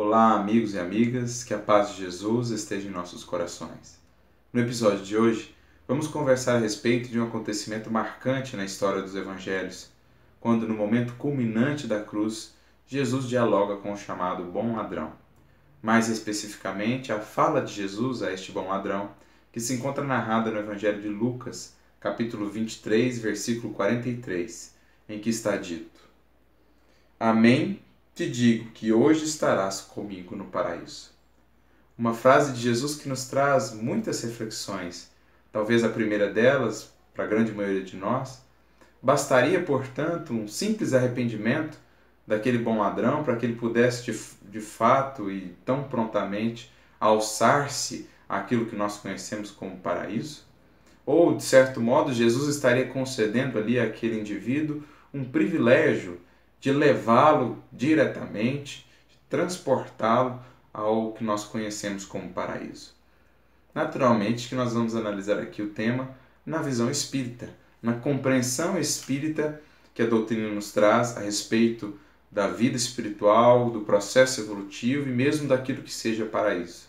Olá, amigos e amigas, que a paz de Jesus esteja em nossos corações. No episódio de hoje, vamos conversar a respeito de um acontecimento marcante na história dos evangelhos, quando, no momento culminante da cruz, Jesus dialoga com o chamado bom ladrão. Mais especificamente, a fala de Jesus a este bom ladrão, que se encontra narrada no Evangelho de Lucas, capítulo 23, versículo 43, em que está dito: Amém te digo que hoje estarás comigo no paraíso. Uma frase de Jesus que nos traz muitas reflexões. Talvez a primeira delas, para a grande maioria de nós, bastaria, portanto, um simples arrependimento daquele bom ladrão para que ele pudesse de, de fato e tão prontamente alçar-se àquilo que nós conhecemos como paraíso? Ou, de certo modo, Jesus estaria concedendo ali àquele indivíduo um privilégio de levá-lo diretamente, de transportá-lo ao que nós conhecemos como paraíso. Naturalmente que nós vamos analisar aqui o tema na visão espírita, na compreensão espírita que a doutrina nos traz a respeito da vida espiritual, do processo evolutivo e mesmo daquilo que seja paraíso.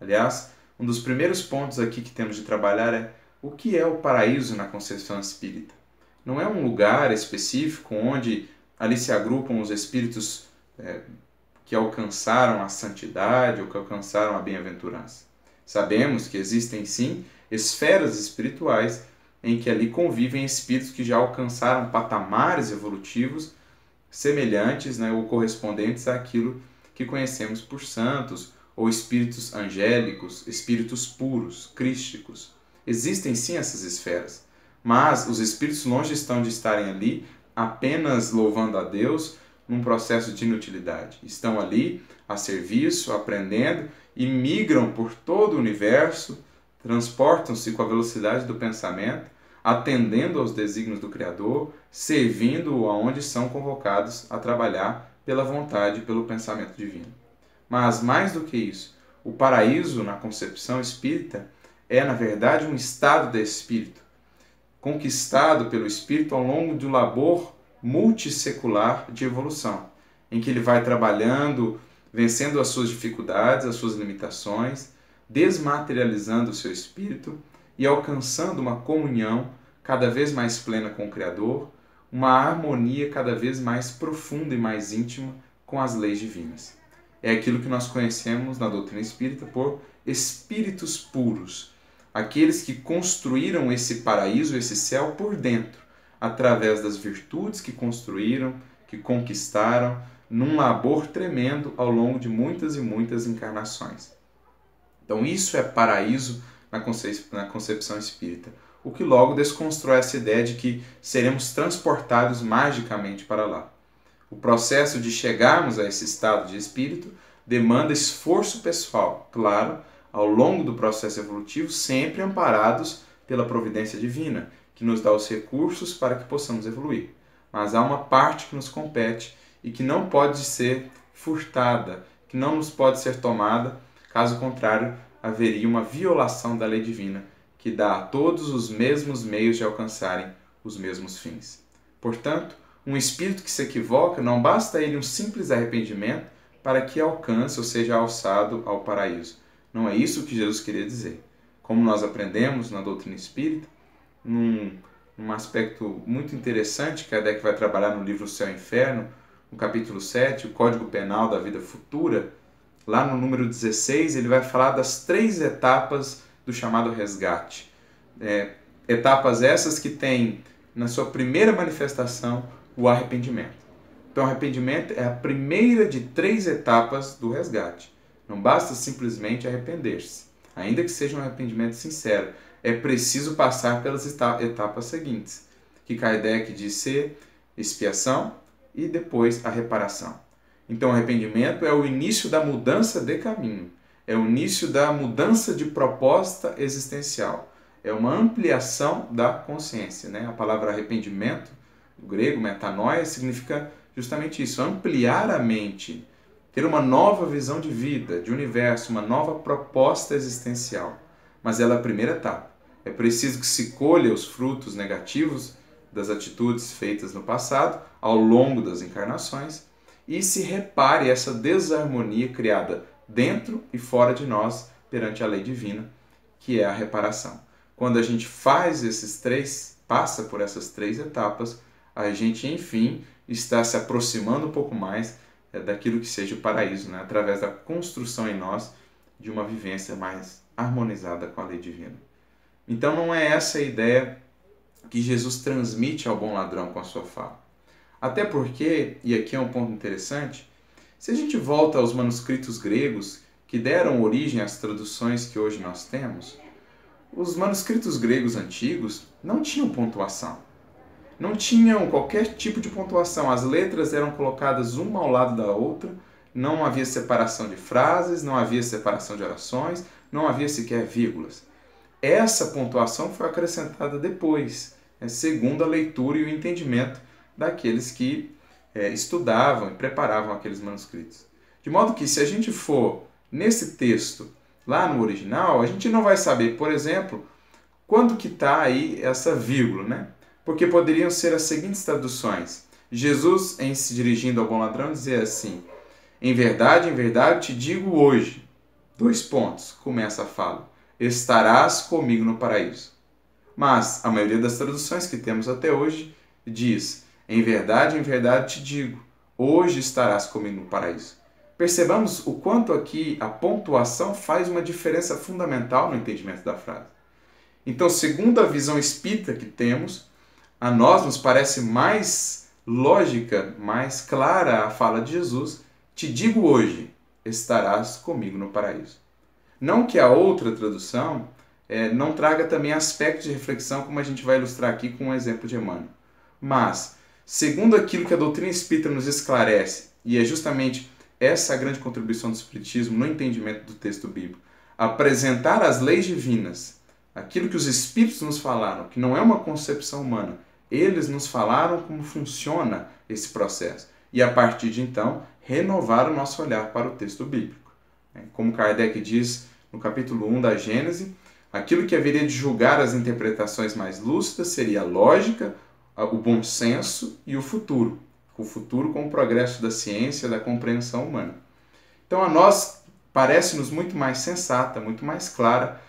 Aliás, um dos primeiros pontos aqui que temos de trabalhar é o que é o paraíso na concepção espírita. Não é um lugar específico onde ali se agrupam os espíritos é, que alcançaram a santidade ou que alcançaram a bem-aventurança. Sabemos que existem sim esferas espirituais em que ali convivem espíritos que já alcançaram patamares evolutivos semelhantes né, ou correspondentes àquilo que conhecemos por santos ou espíritos angélicos, espíritos puros, crísticos. Existem sim essas esferas, mas os espíritos longe estão de estarem ali apenas louvando a Deus num processo de inutilidade. Estão ali a serviço, aprendendo e migram por todo o universo, transportam-se com a velocidade do pensamento, atendendo aos desígnios do Criador, servindo aonde são convocados a trabalhar pela vontade pelo pensamento divino. Mas mais do que isso, o paraíso na concepção espírita é, na verdade, um estado de espírito, conquistado pelo espírito ao longo um labor multissecular de evolução, em que ele vai trabalhando, vencendo as suas dificuldades, as suas limitações, desmaterializando o seu espírito e alcançando uma comunhão cada vez mais plena com o Criador, uma harmonia cada vez mais profunda e mais íntima com as leis divinas. É aquilo que nós conhecemos na doutrina espírita por espíritos puros, aqueles que construíram esse paraíso, esse céu por dentro, através das virtudes que construíram, que conquistaram, num labor tremendo ao longo de muitas e muitas encarnações. Então, isso é paraíso na concepção espírita, o que logo desconstrói essa ideia de que seremos transportados magicamente para lá. O processo de chegarmos a esse estado de espírito demanda esforço pessoal, claro, ao longo do processo evolutivo, sempre amparados pela providência divina, que nos dá os recursos para que possamos evoluir. Mas há uma parte que nos compete e que não pode ser furtada, que não nos pode ser tomada, caso contrário, haveria uma violação da lei divina, que dá a todos os mesmos meios de alcançarem os mesmos fins. Portanto, um espírito que se equivoca, não basta ele um simples arrependimento para que alcance ou seja alçado ao paraíso não é isso que Jesus queria dizer. Como nós aprendemos na doutrina espírita, num, num aspecto muito interessante que Kardec vai trabalhar no livro Céu e Inferno, no capítulo 7, o Código Penal da Vida Futura, lá no número 16, ele vai falar das três etapas do chamado resgate. É, etapas essas que têm na sua primeira manifestação o arrependimento. Então, arrependimento é a primeira de três etapas do resgate. Não basta simplesmente arrepender-se, ainda que seja um arrependimento sincero. É preciso passar pelas etapas seguintes, que Kardec diz ser expiação e depois a reparação. Então, arrependimento é o início da mudança de caminho, é o início da mudança de proposta existencial, é uma ampliação da consciência. Né? A palavra arrependimento, grego metanoia, significa justamente isso, ampliar a mente ter uma nova visão de vida, de universo, uma nova proposta existencial. Mas ela é a primeira etapa. É preciso que se colha os frutos negativos das atitudes feitas no passado, ao longo das encarnações, e se repare essa desarmonia criada dentro e fora de nós perante a lei divina, que é a reparação. Quando a gente faz esses três, passa por essas três etapas, a gente enfim está se aproximando um pouco mais daquilo que seja o paraíso, né? através da construção em nós de uma vivência mais harmonizada com a lei divina. Então não é essa a ideia que Jesus transmite ao bom ladrão com a sua fala. Até porque, e aqui é um ponto interessante, se a gente volta aos manuscritos gregos que deram origem às traduções que hoje nós temos, os manuscritos gregos antigos não tinham pontuação. Não tinham qualquer tipo de pontuação. As letras eram colocadas uma ao lado da outra, não havia separação de frases, não havia separação de orações, não havia sequer vírgulas. Essa pontuação foi acrescentada depois, né, segundo a leitura e o entendimento daqueles que é, estudavam e preparavam aqueles manuscritos. De modo que, se a gente for nesse texto lá no original, a gente não vai saber, por exemplo, quando que está aí essa vírgula, né? Porque poderiam ser as seguintes traduções. Jesus, em se dirigindo ao bom ladrão, dizia assim: Em verdade, em verdade te digo hoje. Dois pontos, começa a fala: Estarás comigo no paraíso. Mas a maioria das traduções que temos até hoje diz: Em verdade, em verdade te digo, hoje estarás comigo no paraíso. Percebamos o quanto aqui a pontuação faz uma diferença fundamental no entendimento da frase. Então, segundo a visão espírita que temos, a nós nos parece mais lógica, mais clara a fala de Jesus: Te digo hoje, estarás comigo no paraíso. Não que a outra tradução é, não traga também aspectos de reflexão, como a gente vai ilustrar aqui com um exemplo de Emmanuel. Mas, segundo aquilo que a doutrina espírita nos esclarece, e é justamente essa a grande contribuição do Espiritismo no entendimento do texto bíblico. Apresentar as leis divinas, aquilo que os Espíritos nos falaram, que não é uma concepção humana, eles nos falaram como funciona esse processo. E a partir de então, renovar o nosso olhar para o texto bíblico. É, como Kardec diz no capítulo 1 da Gênese, aquilo que haveria de julgar as interpretações mais lúcidas seria a lógica, o bom senso e o futuro o futuro com o progresso da ciência, da compreensão humana. Então a nós parece-nos muito mais sensata, muito mais clara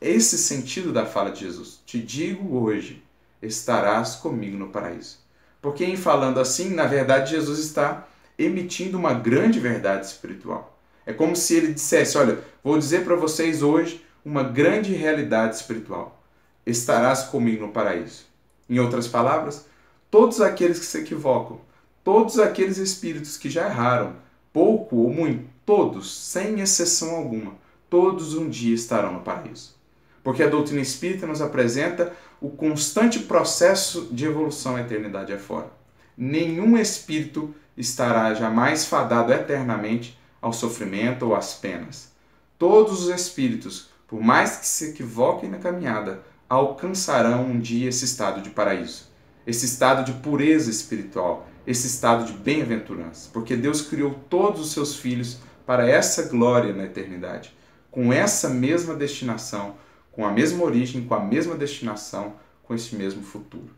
esse sentido da fala de Jesus. Te digo hoje, estarás comigo no paraíso. Porque em falando assim, na verdade Jesus está emitindo uma grande verdade espiritual. É como se ele dissesse: Olha, vou dizer para vocês hoje uma grande realidade espiritual. Estarás comigo no paraíso. Em outras palavras, todos aqueles que se equivocam, Todos aqueles espíritos que já erraram, pouco ou muito, todos, sem exceção alguma, todos um dia estarão no paraíso. Porque a doutrina espírita nos apresenta o constante processo de evolução à eternidade afora. Nenhum espírito estará jamais fadado eternamente ao sofrimento ou às penas. Todos os espíritos, por mais que se equivoquem na caminhada, alcançarão um dia esse estado de paraíso, esse estado de pureza espiritual, esse estado de bem-aventurança, porque Deus criou todos os seus filhos para essa glória na eternidade, com essa mesma destinação, com a mesma origem, com a mesma destinação, com esse mesmo futuro.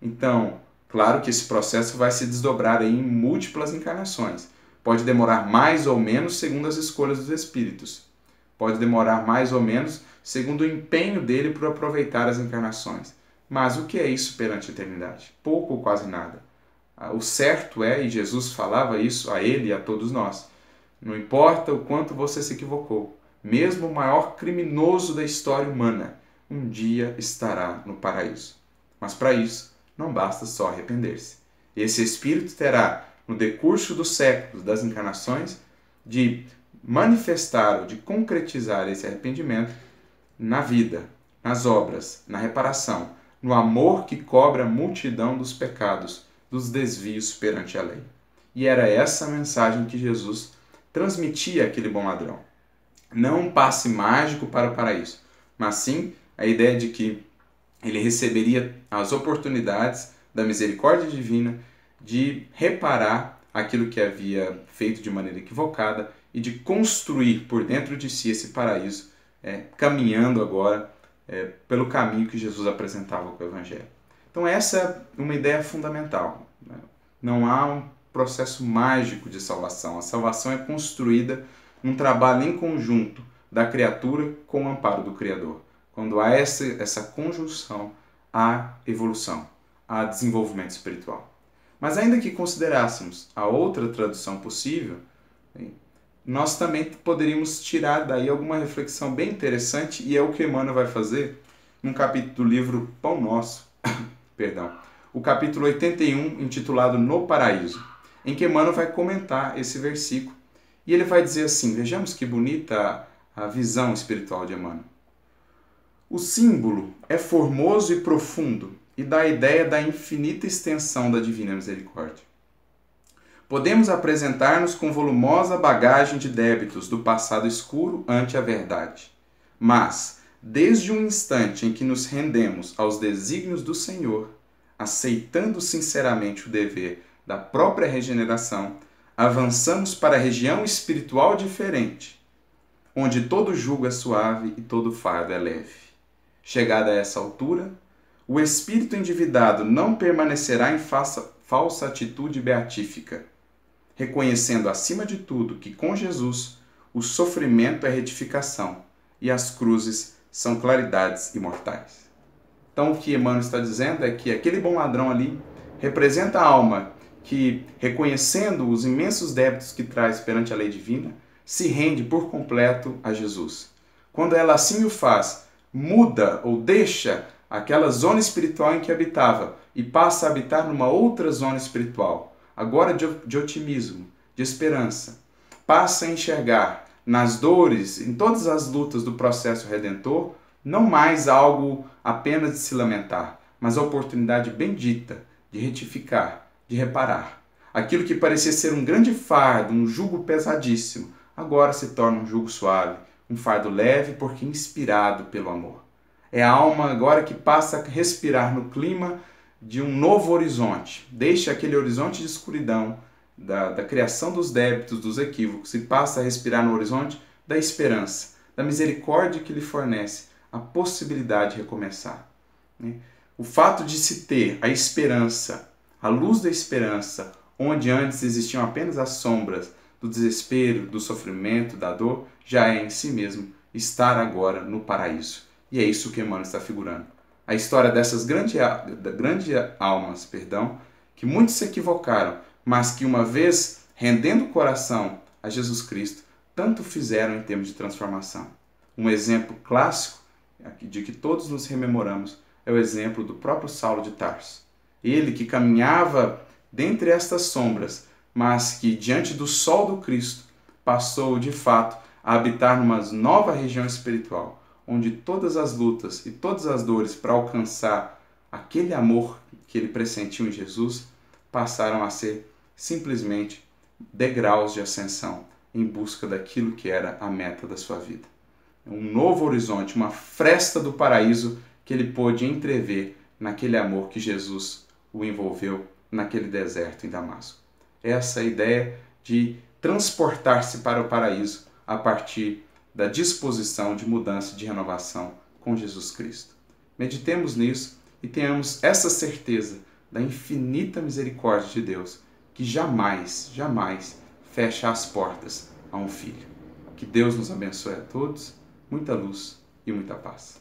Então, claro que esse processo vai se desdobrar em múltiplas encarnações. Pode demorar mais ou menos segundo as escolhas dos espíritos. Pode demorar mais ou menos segundo o empenho dele por aproveitar as encarnações. Mas o que é isso perante a eternidade? Pouco ou quase nada. Ah, o certo é, e Jesus falava isso a ele e a todos nós, não importa o quanto você se equivocou, mesmo o maior criminoso da história humana, um dia estará no paraíso. Mas para isso, não basta só arrepender-se. Esse espírito terá, no decurso dos séculos das encarnações, de manifestar ou de concretizar esse arrependimento na vida, nas obras, na reparação, no amor que cobre a multidão dos pecados dos desvios perante a lei. E era essa a mensagem que Jesus transmitia àquele bom ladrão. Não um passe mágico para o paraíso, mas sim a ideia de que ele receberia as oportunidades da misericórdia divina de reparar aquilo que havia feito de maneira equivocada e de construir por dentro de si esse paraíso, é, caminhando agora é, pelo caminho que Jesus apresentava com o Evangelho. Então, essa é uma ideia fundamental. Né? Não há um processo mágico de salvação. A salvação é construída num trabalho em conjunto da criatura com o amparo do Criador. Quando há essa, essa conjunção, há evolução, há desenvolvimento espiritual. Mas ainda que considerássemos a outra tradução possível, nós também poderíamos tirar daí alguma reflexão bem interessante, e é o que Emmanuel vai fazer num capítulo do livro Pão Nosso, perdão, o capítulo 81, intitulado No Paraíso, em que Emmanuel vai comentar esse versículo. E ele vai dizer assim: vejamos que bonita a visão espiritual de Emmanuel. O símbolo é formoso e profundo e dá a ideia da infinita extensão da divina misericórdia. Podemos apresentar-nos com volumosa bagagem de débitos do passado escuro ante a verdade. Mas, desde o instante em que nos rendemos aos desígnios do Senhor, aceitando sinceramente o dever da própria regeneração, avançamos para a região espiritual diferente, onde todo jugo é suave e todo fardo é leve. Chegada a essa altura, o espírito endividado não permanecerá em falsa, falsa atitude beatífica, reconhecendo acima de tudo que com Jesus o sofrimento é retificação e as cruzes são claridades imortais. Então, o que Emmanuel está dizendo é que aquele bom ladrão ali representa a alma que, reconhecendo os imensos débitos que traz perante a lei divina, se rende por completo a Jesus. Quando ela assim o faz, muda ou deixa aquela zona espiritual em que habitava e passa a habitar numa outra zona espiritual, agora de, de otimismo, de esperança. Passa a enxergar nas dores, em todas as lutas do processo redentor, não mais algo apenas de se lamentar, mas a oportunidade bendita de retificar, de reparar. Aquilo que parecia ser um grande fardo, um jugo pesadíssimo, agora se torna um jugo suave, um fardo leve porque inspirado pelo amor. É a alma agora que passa a respirar no clima de um novo horizonte. Deixa aquele horizonte de escuridão, da, da criação dos débitos, dos equívocos, e passa a respirar no horizonte da esperança, da misericórdia que lhe fornece a possibilidade de recomeçar. Né? O fato de se ter a esperança a luz da esperança, onde antes existiam apenas as sombras do desespero, do sofrimento, da dor, já é em si mesmo estar agora no paraíso. E é isso que Emmanuel está figurando. A história dessas grandes, grandes almas, perdão, que muitos se equivocaram, mas que uma vez rendendo o coração a Jesus Cristo, tanto fizeram em termos de transformação. Um exemplo clássico de que todos nos rememoramos é o exemplo do próprio Saulo de Tarso. Ele que caminhava dentre estas sombras, mas que diante do sol do Cristo passou de fato a habitar numa nova região espiritual, onde todas as lutas e todas as dores para alcançar aquele amor que ele pressentiu em Jesus passaram a ser simplesmente degraus de ascensão em busca daquilo que era a meta da sua vida. Um novo horizonte, uma fresta do paraíso que ele pôde entrever naquele amor que Jesus o envolveu naquele deserto em Damasco. Essa é a ideia de transportar-se para o paraíso a partir da disposição de mudança, de renovação com Jesus Cristo. Meditemos nisso e tenhamos essa certeza da infinita misericórdia de Deus, que jamais, jamais fecha as portas a um filho. Que Deus nos abençoe a todos, muita luz e muita paz.